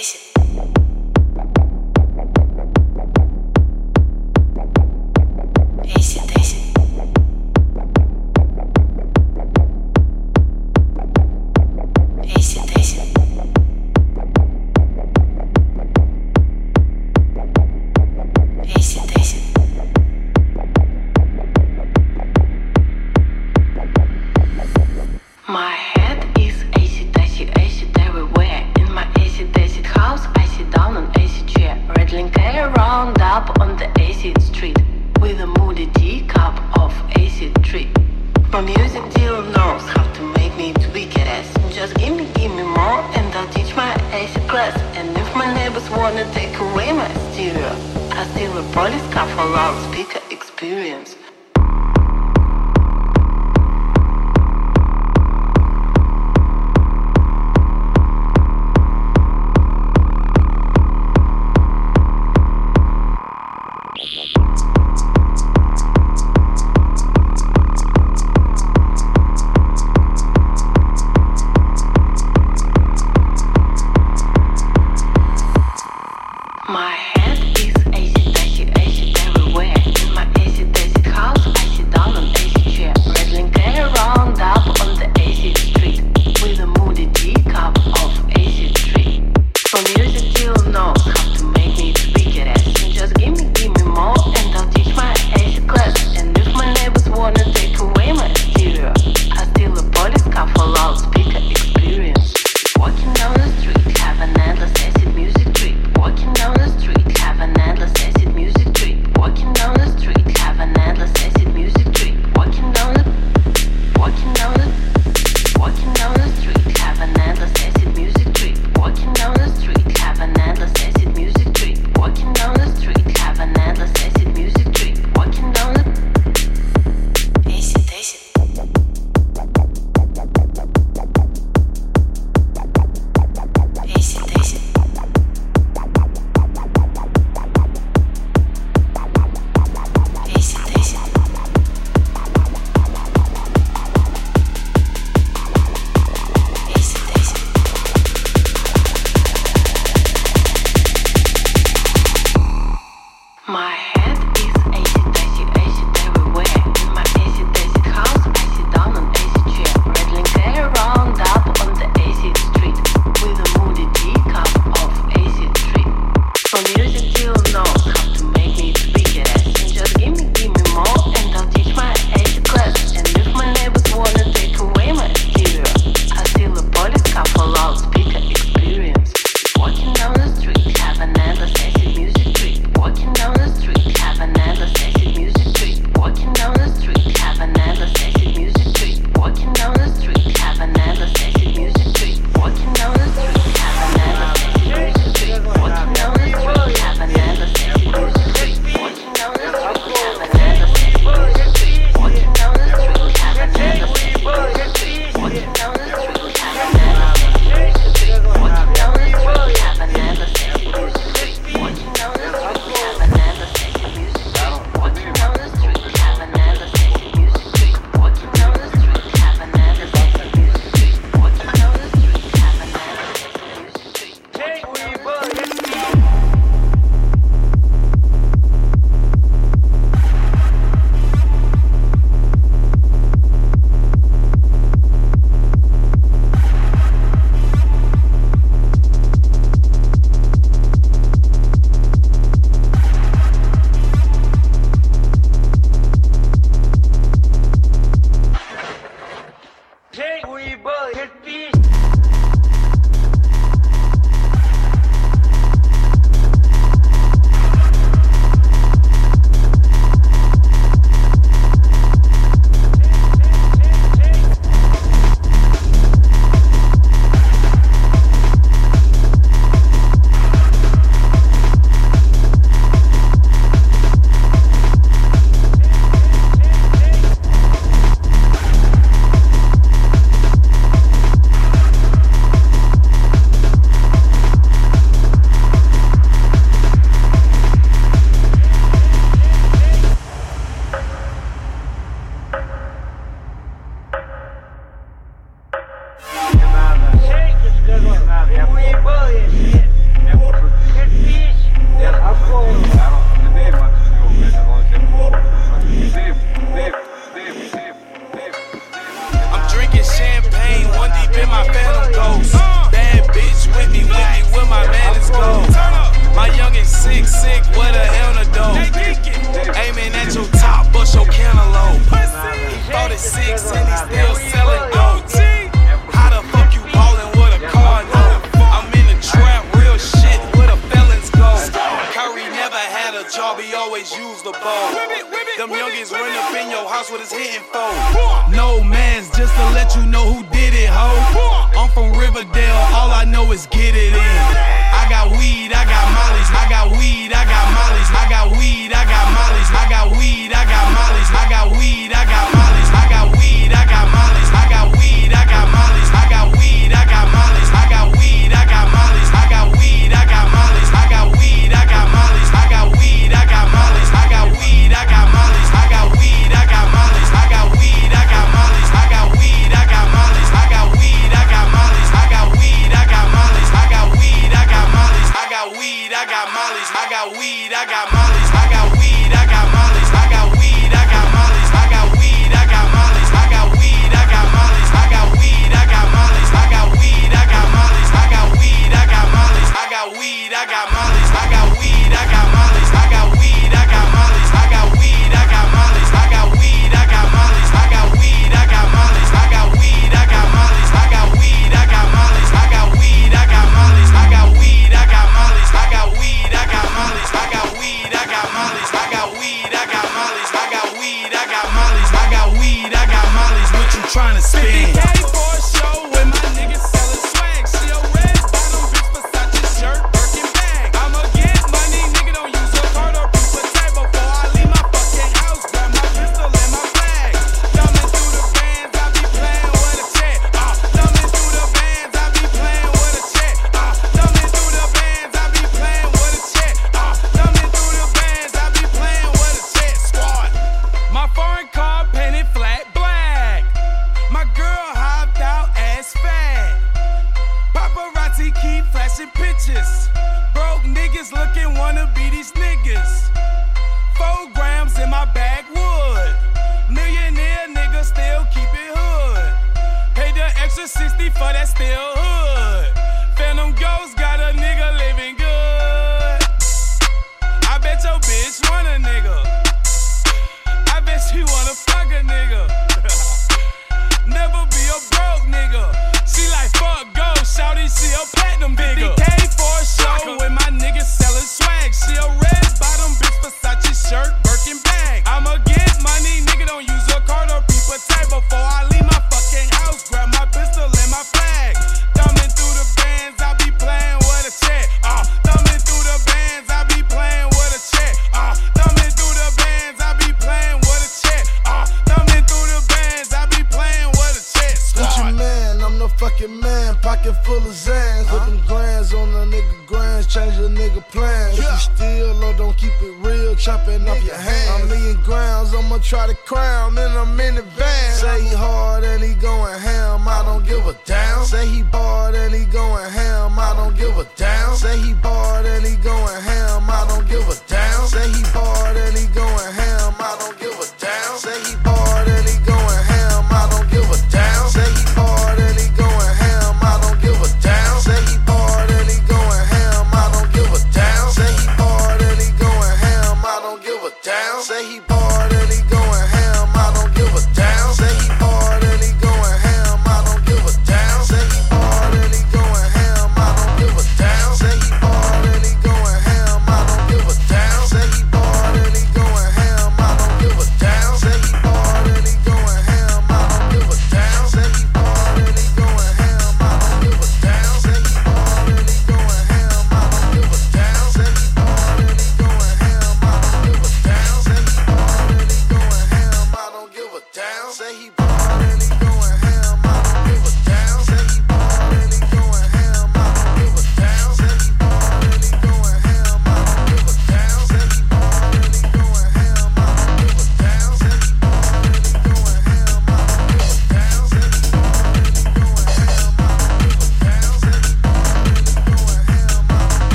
My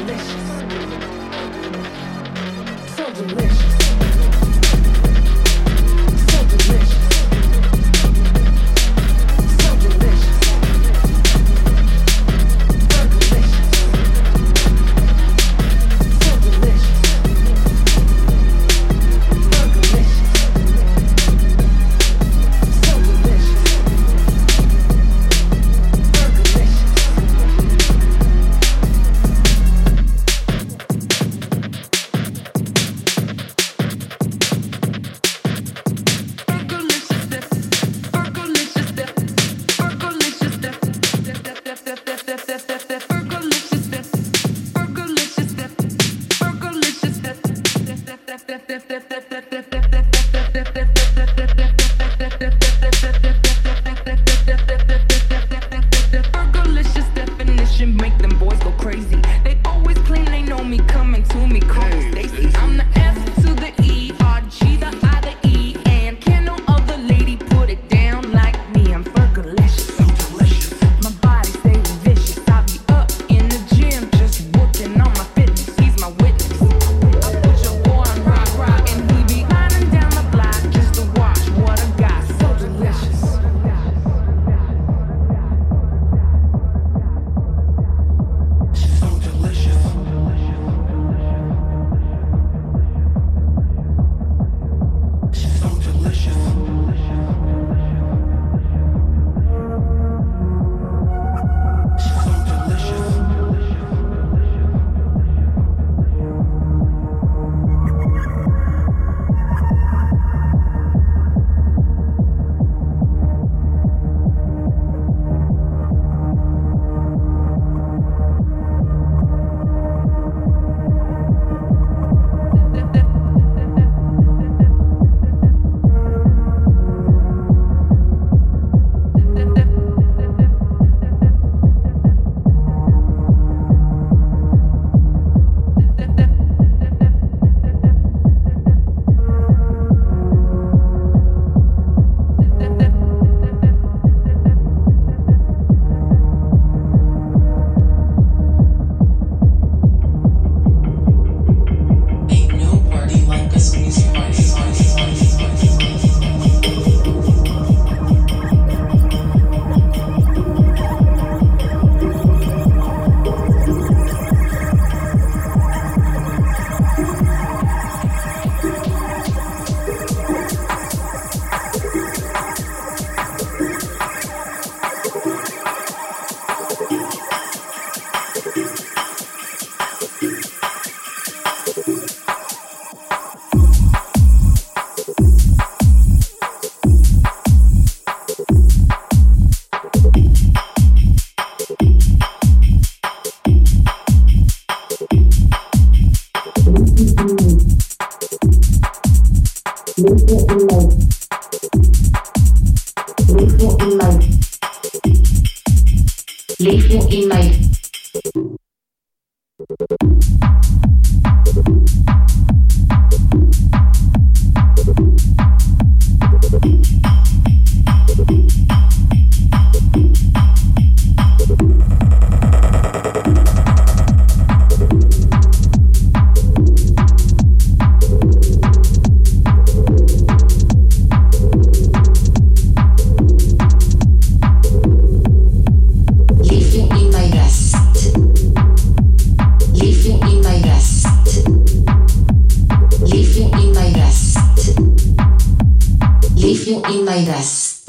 delicious. So delicious.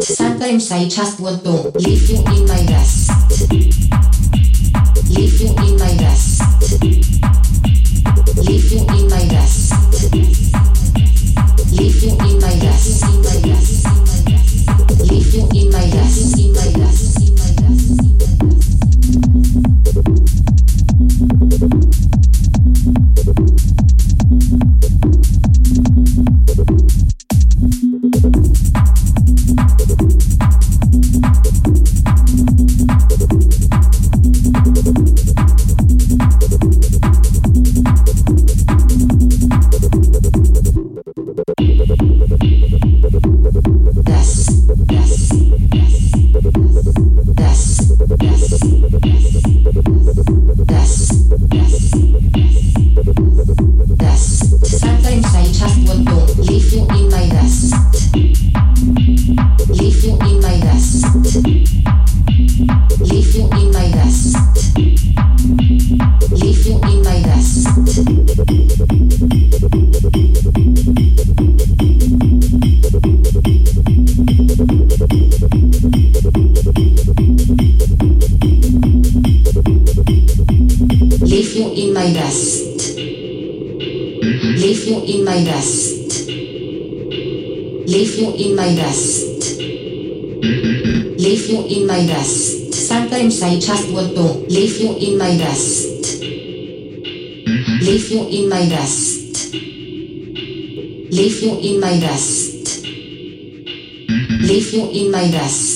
I just want to leave you in my dust. Leave you in my dust. Leave you in my dust. Leave you in my dust. In my dust. Leave you in my dust. In my dust. I just want to leave you in my dust. Leave you in my dust. Leave you in my dust. Leave you in my dust.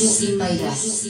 In my dust,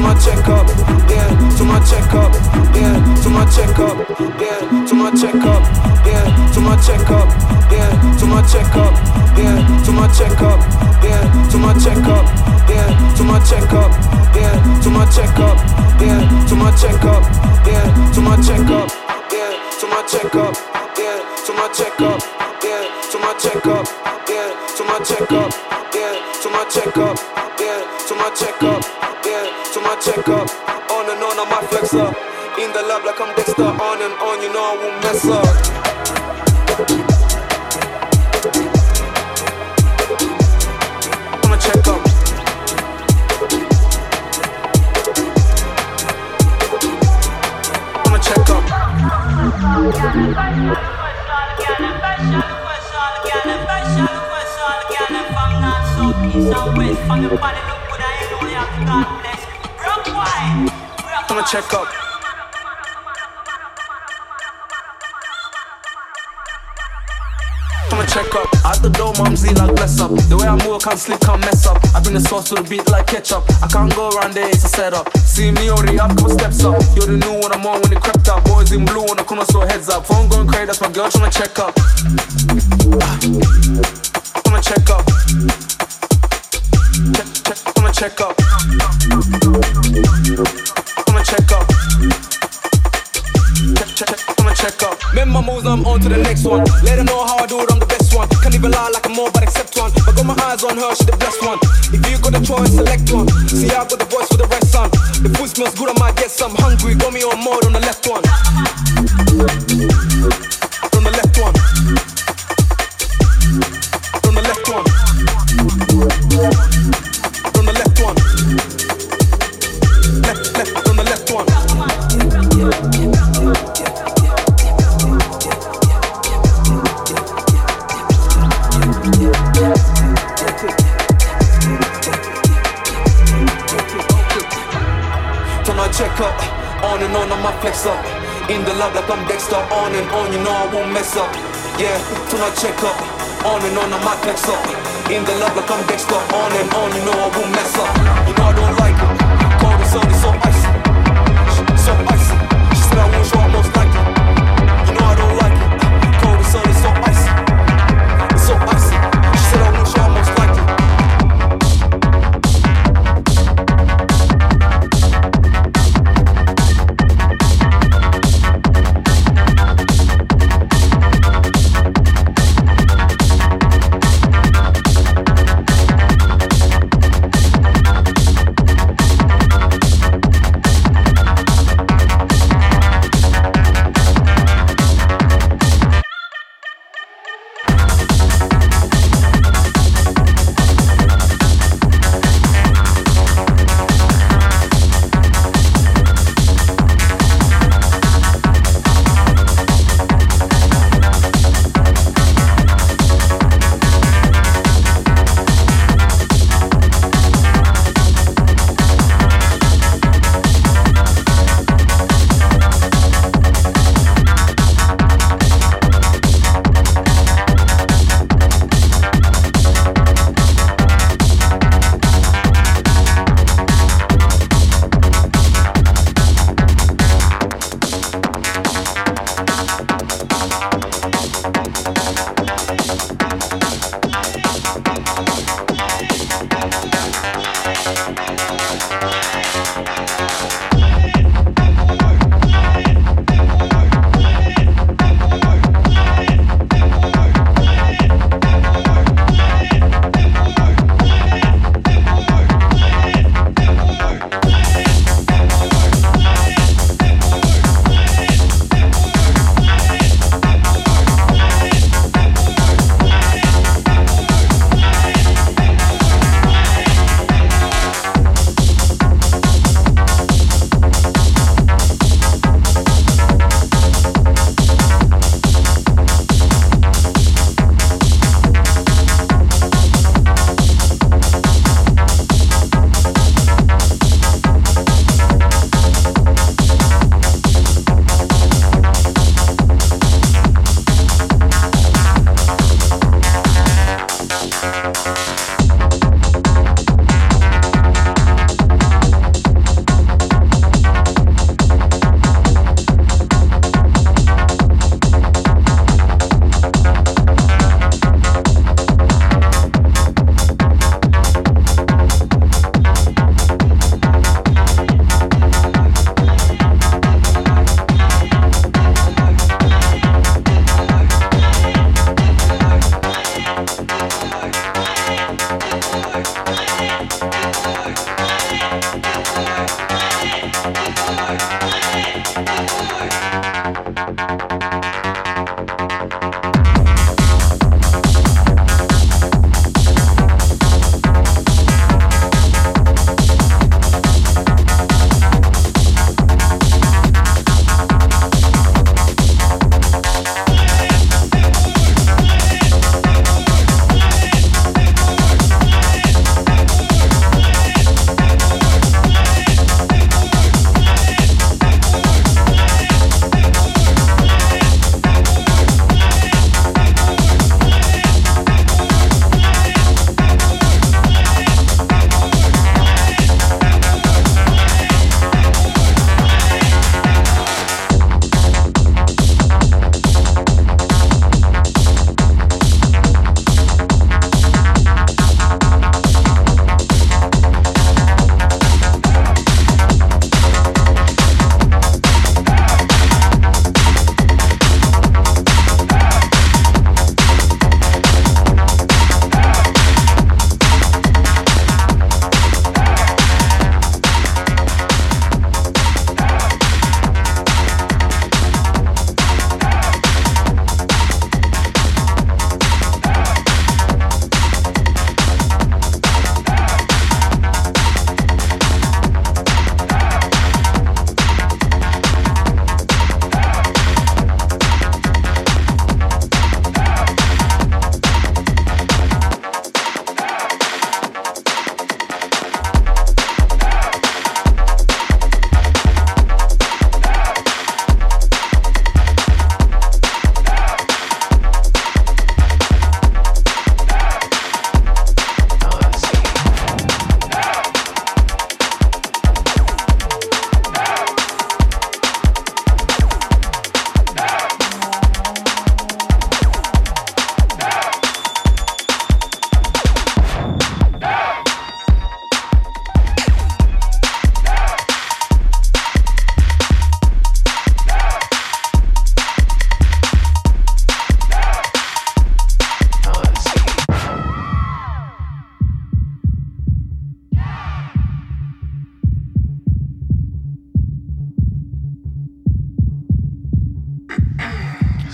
in my dust, in my dust. checkup, yeah, to my checkup, yeah, to my checkup. check up. Come and check up. At the door, mumsy like bless up. The way I move, I can't sleep, can't mess up. I bring the sauce to the beat like ketchup. I can't go around there, it's a setup. See me already up, couple steps up. You already knew what I'm on when it crept up. Boys in blue on the corner, so heads up. Phone going crazy, that's my girl trying to check up.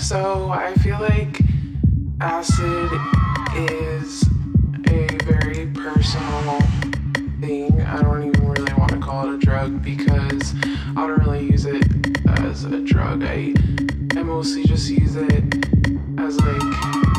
So I feel like acid is a very personal thing. I don't even really want to call it a drug because I don't really use it as a drug. I, I mostly just use it as like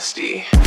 Nasty.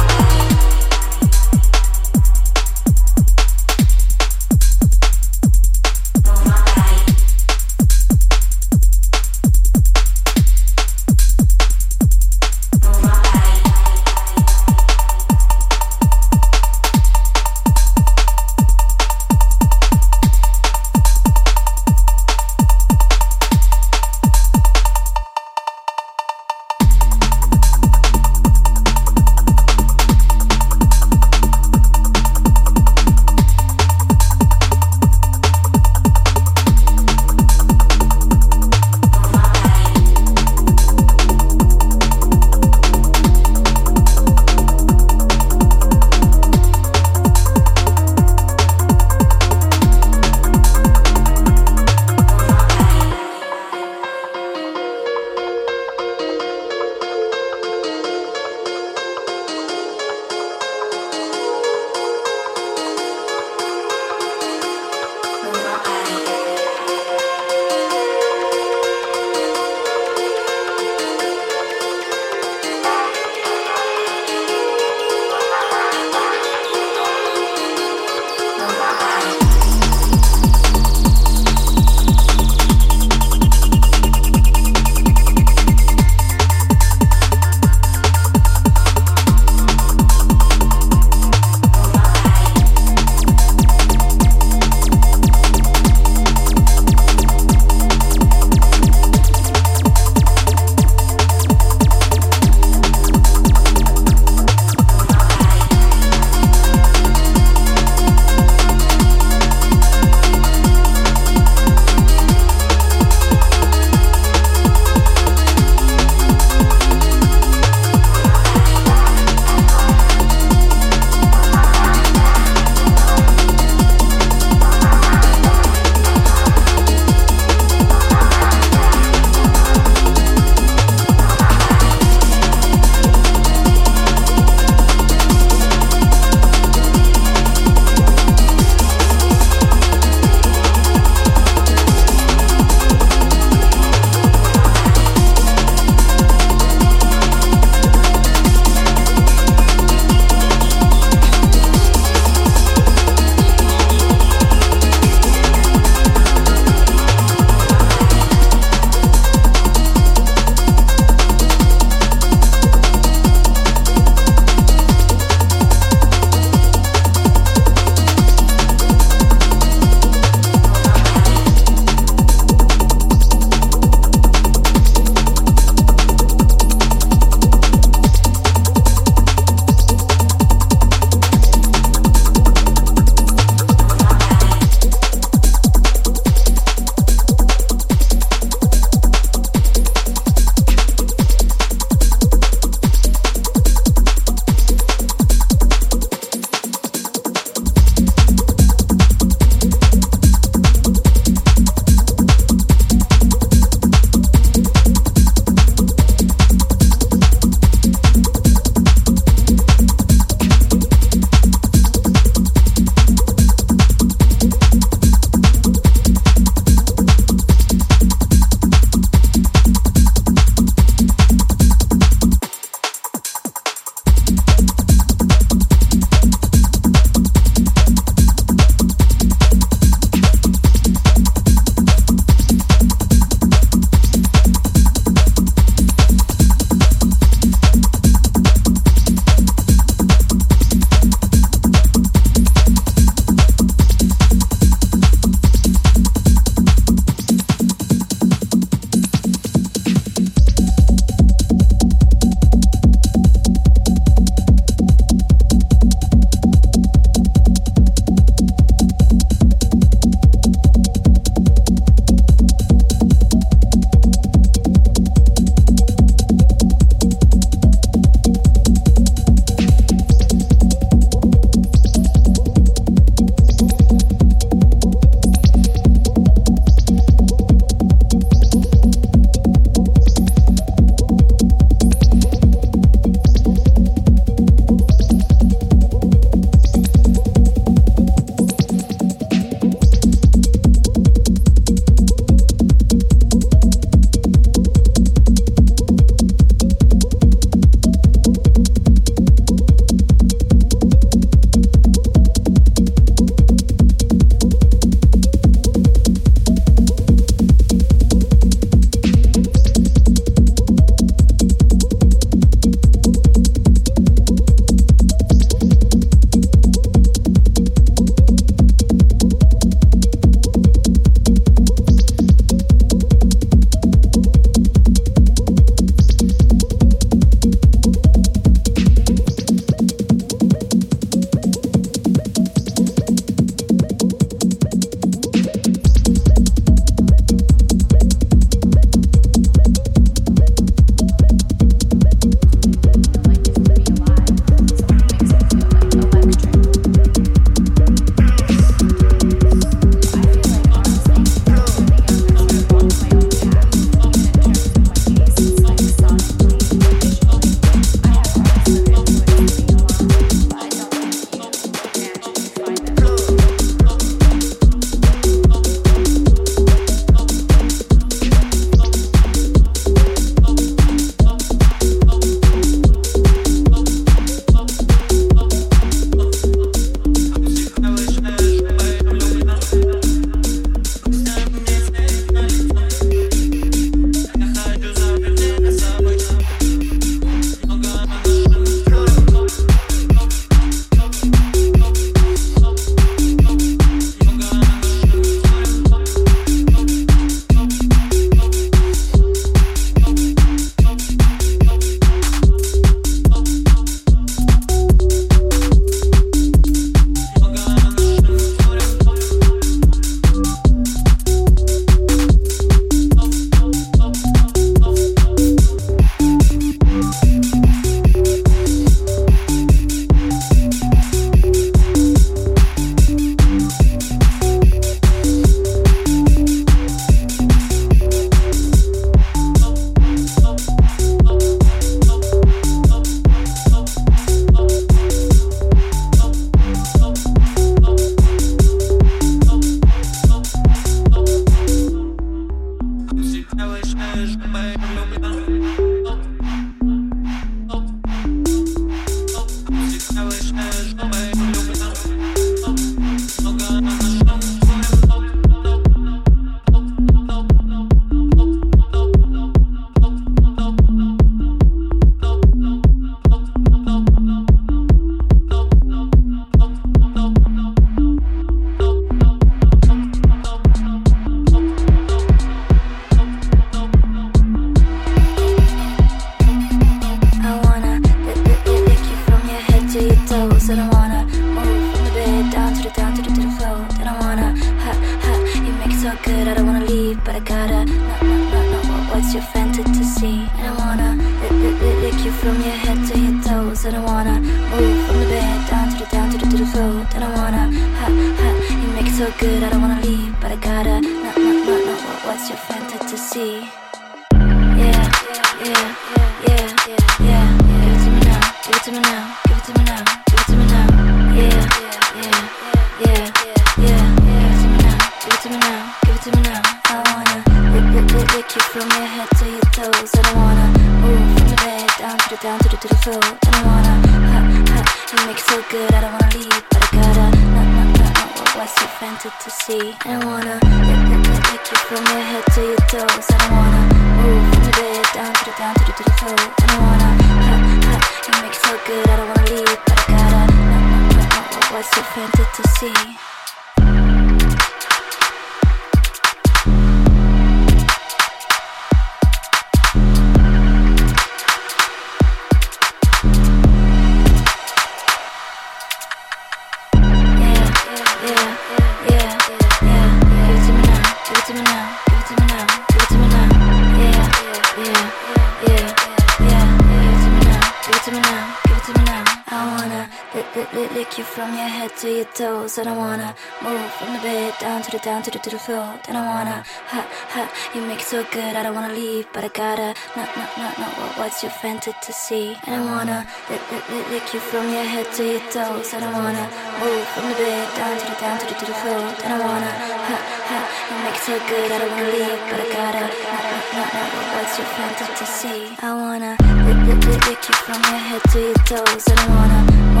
Toes. I don't wanna move from the bed down to the down to the to the floor. Then I wanna ha ha. You make it so good. I don't wanna leave, but I gotta. No no no no. What, what's your fantasy? I don't wanna lick, lick, lick, lick you from your head to your toes. I don't wanna move from the bed down to the down to the to the floor. Then I wanna ha ha. You make it so good. I don't wanna leave, but I gotta. No no no no. What, what's your fantasy? To see? I wanna lick, lick, lick, lick you from your head to your toes. I don't wanna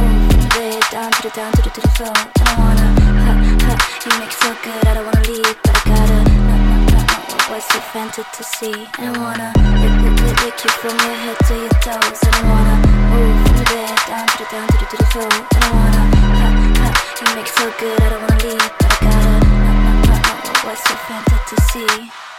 bed, down to the down to the to the floor. I don't wanna, ha ha. You make it so good, I don't wanna leave, but I gotta. No, no, no, no. What's your fantasy? I don't wanna lick, lick, lick, lick you from your head to your toes. I don't wanna move from the bed, down to the down to the to the floor. I don't wanna, ha ha. You make it so good, I don't wanna leave, but I gotta. No, no, no, no. What's your fantasy?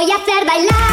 voy a hacer bailar.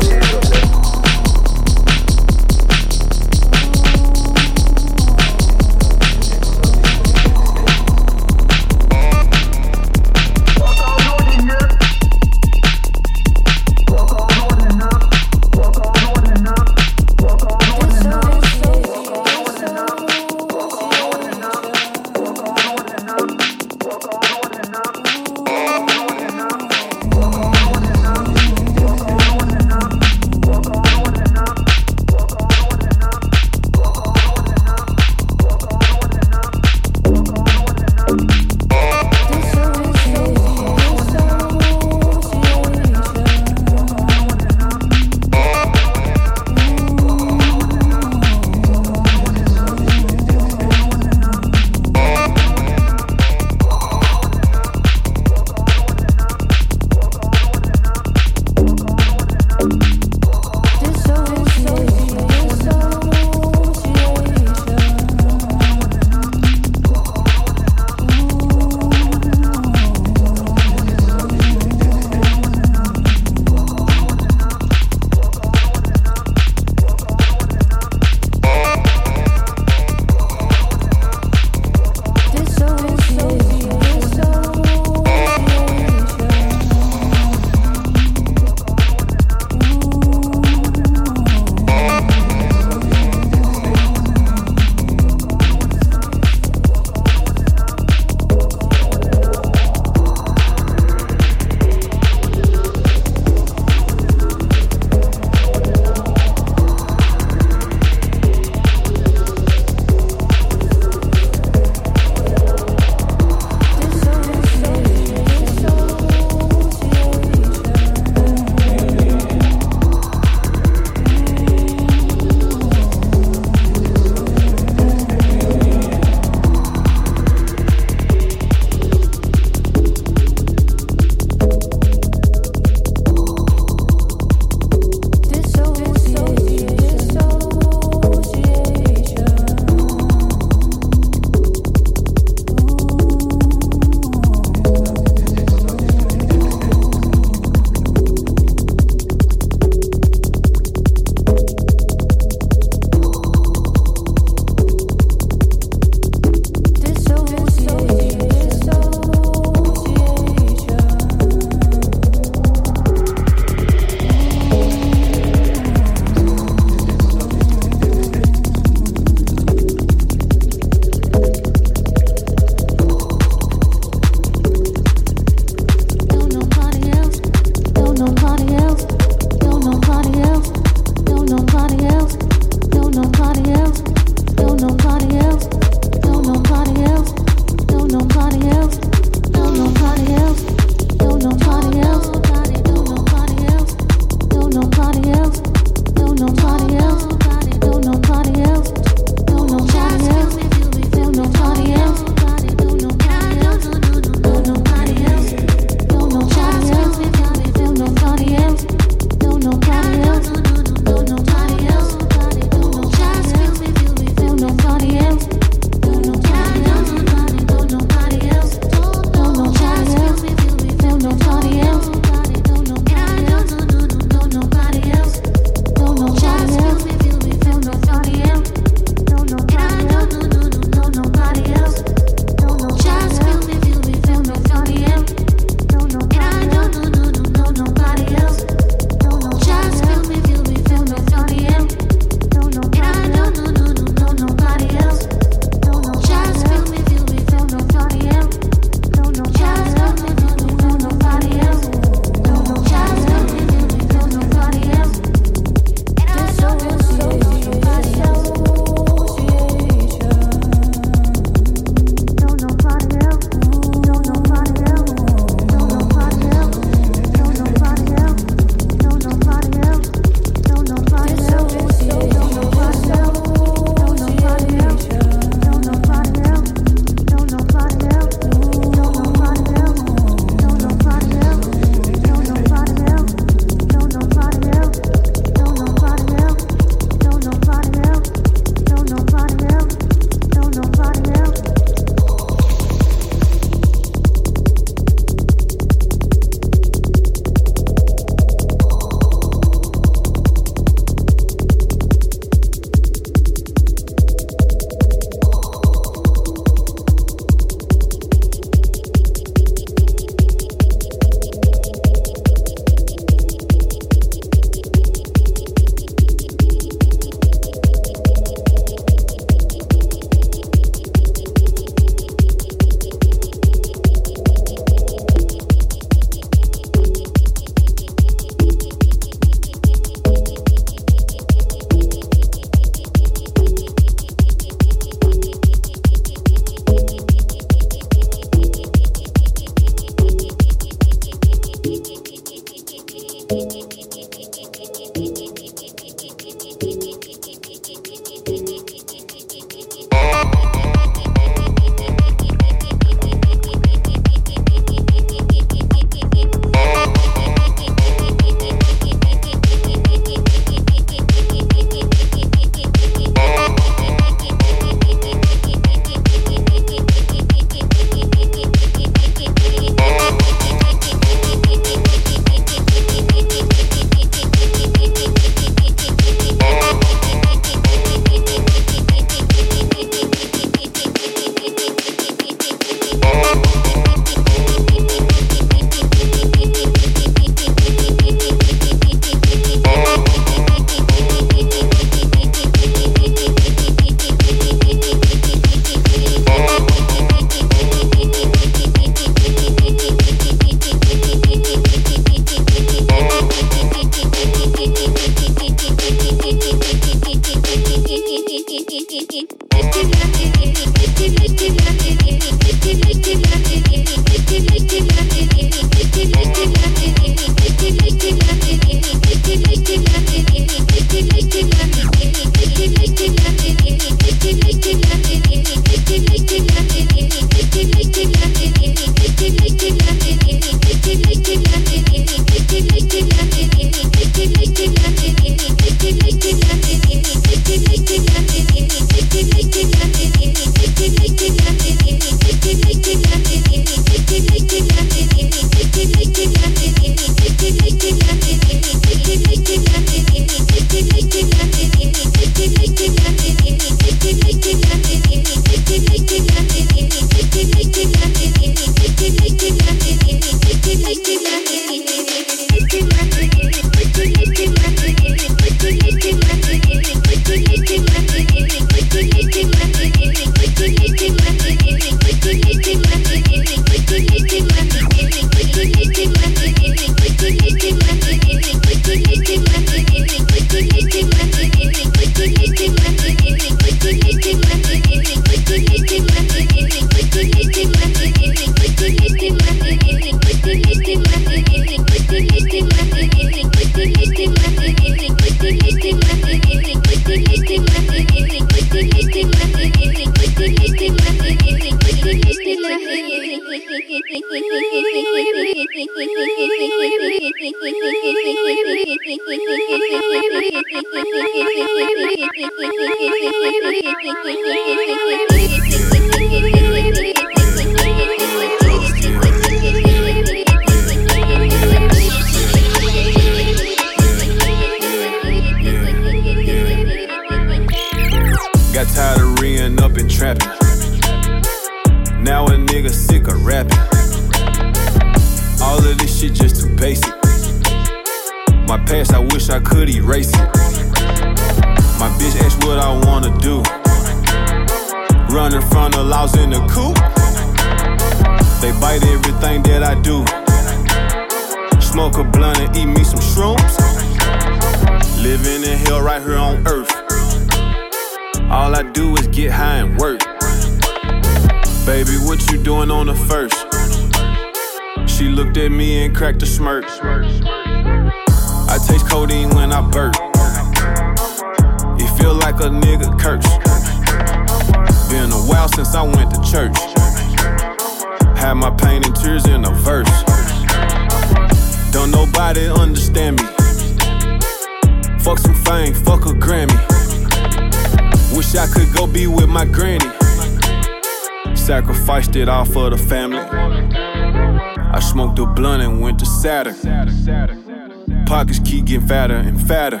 Fatter.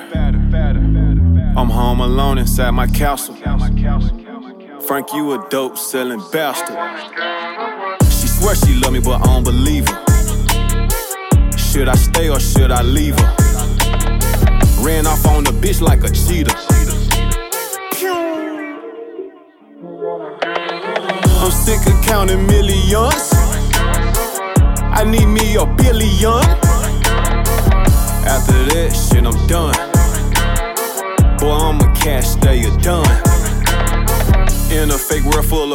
I'm home alone inside my castle. Frank, you a dope selling bastard. She swear she love me, but I don't believe her. Should I stay or should I leave her? Ran off on the bitch like a cheetah. I'm sick of counting millions.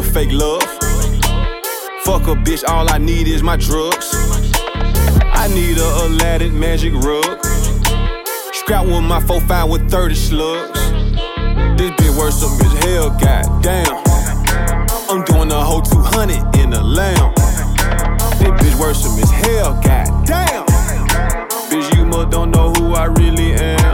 Fake love. Fuck a bitch, all I need is my drugs. I need a Aladdin magic rug. Scrap with my 4-5 with 30 slugs. This bitch up as hell, goddamn. I'm doing a whole 200 in a lamb. This bitch up as hell, goddamn. Bitch, you must don't know who I really am.